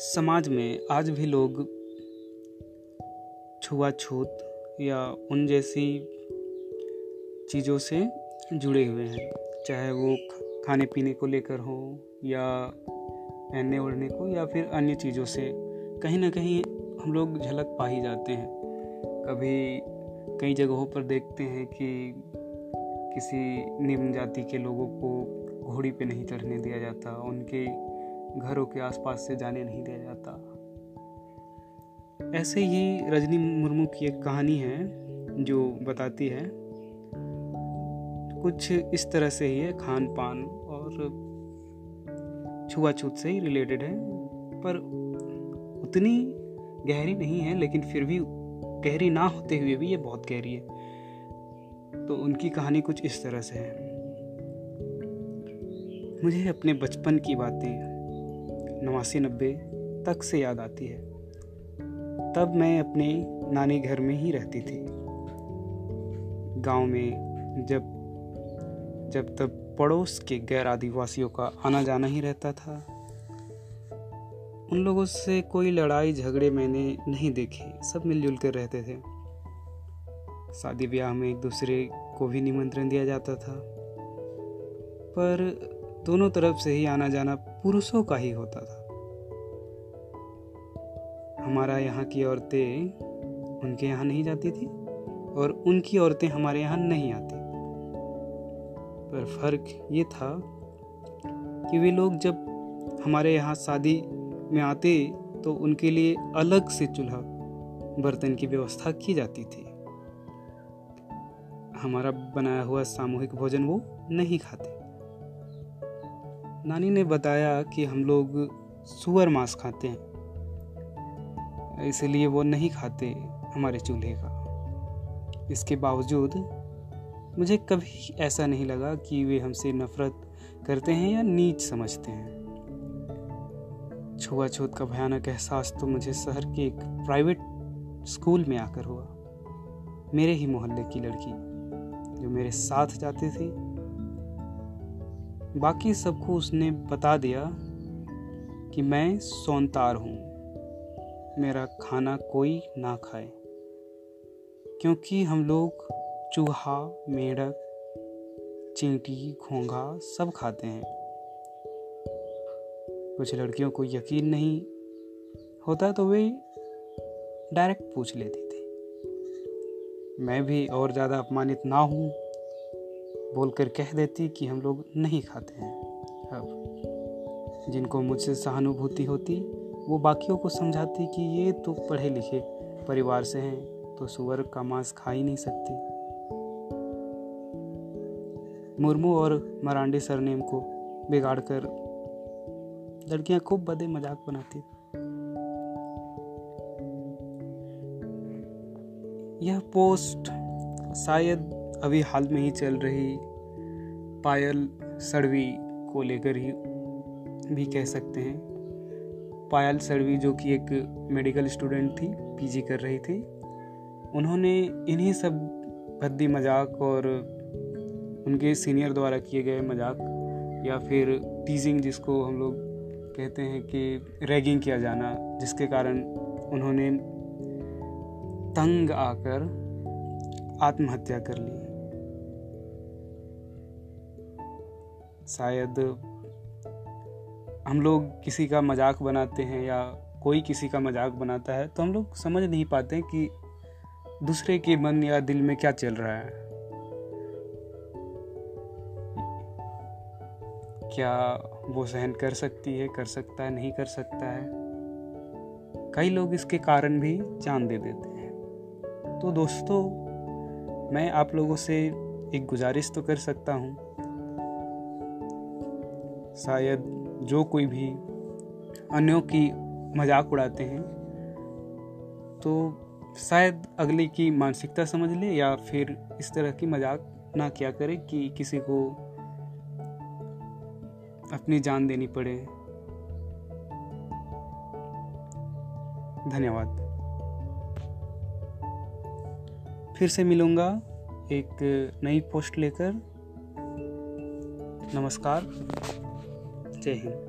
समाज में आज भी लोग छुआछूत या उन जैसी चीज़ों से जुड़े हुए हैं। चाहे वो खाने पीने को लेकर हो या पहनने ओढ़ने को या फिर अन्य चीज़ों से, कहीं ना कहीं हम लोग झलक पा ही जाते हैं। कभी कई जगहों पर देखते हैं कि किसी निम्न जाति के लोगों को घोड़ी पे नहीं चढ़ने दिया जाता, उनके घरों के आसपास से जाने नहीं दिया जाता। ऐसे ही रजनी मुर्मू की एक कहानी है, जो बताती है कुछ इस तरह से ही है खान पान और छुआछूत से ही रिलेटेड है। पर उतनी गहरी नहीं है, लेकिन फिर भी गहरी ना होते हुए भी ये बहुत गहरी है। तो उनकी कहानी कुछ इस तरह से है। मुझे अपने बचपन की बातें नवासी नब्बे तक से याद आती है। तब मैं अपने नानी घर में ही रहती थी। गाँव में जब जब तब पड़ोस के गैर आदिवासियों का आना जाना ही रहता था। उन लोगों से कोई लड़ाई झगड़े मैंने नहीं देखे। सब मिलजुल कर रहते थे। शादी ब्याह में एक दूसरे को भी निमंत्रण दिया जाता था। पर दोनों तरफ़ से ही आना जाना पुरुषों का ही होता था। हमारा यहाँ की औरतें उनके यहाँ नहीं जाती थी और उनकी औरतें हमारे यहाँ नहीं आती। पर फ़र्क ये था कि वे लोग जब हमारे यहाँ शादी में आते तो उनके लिए अलग से चूल्हा बर्तन की व्यवस्था की जाती थी। हमारा बनाया हुआ सामूहिक भोजन वो नहीं खाते। नानी ने बताया कि हम लोग सुअर मांस खाते हैं। इसलिए वो नहीं खाते हमारे चूल्हे का। इसके बावजूद मुझे कभी ऐसा नहीं लगा कि वे हमसे नफरत करते हैं या नीच समझते हैं। छुआछूत का भयानक एहसास तो मुझे शहर के एक प्राइवेट स्कूल में आकर हुआ। मेरे ही मोहल्ले की लड़की, जो मेरे साथ जाते थे बाकी सबको उसने बता दिया कि मैं सौनतार हूँ। मेरा खाना कोई ना खाए। क्योंकि हम लोग चूहा, मेढक, चींटी, घोंघा सब खाते हैं। कुछ लड़कियों को यकीन नहीं होता तो वे डायरेक्ट पूछ लेती थी। मैं भी और ज़्यादा अपमानित ना हूँ। बोलकर कह देती कि हम लोग नहीं खाते हैं। अब जिनको मुझसे सहानुभूति होती, वो बाकियों को समझाती कि ये तो पढ़े लिखे परिवार से हैं तो सुअर का मांस खा ही नहीं सकती। मुर्मू और मरांडी सरनेम को बिगाड़ कर लड़कियाँ खूब बदे मज़ाक बनाती। यह पोस्ट शायद अभी हाल में ही चल रही पायल सड़वी को लेकर ही भी कह सकते हैं। पायल सड़वी जो कि एक मेडिकल स्टूडेंट थी पीजी कर रही थी। उन्होंने इन्हीं सब भद्दी मज़ाक और उनके सीनियर द्वारा किए गए मज़ाक या फिर टीजिंग जिसको हम लोग कहते हैं कि रैगिंग किया जाना, जिसके कारण उन्होंने तंग आकर आत्महत्या कर ली। शायद हम लोग किसी का मज़ाक बनाते हैं या कोई किसी का मज़ाक बनाता है तो हम लोग समझ नहीं पाते कि दूसरे के मन या दिल में क्या चल रहा है। क्या वो सहन कर सकती है, कर सकता है, नहीं कर सकता है? कई लोग इसके कारण भी जान दे देते हैं। तो दोस्तों, मैं आप लोगों से एक गुजारिश तो कर सकता हूँ। शायद जो कोई भी अन्यों की मज़ाक उड़ाते हैं तो शायद अगले की मानसिकता समझ ले या फिर इस तरह की मज़ाक ना किया करे कि किसी को अपनी जान देनी पड़े। धन्यवाद। फिर से मिलूँगा एक नई पोस्ट लेकर। नमस्कार। जय हिंद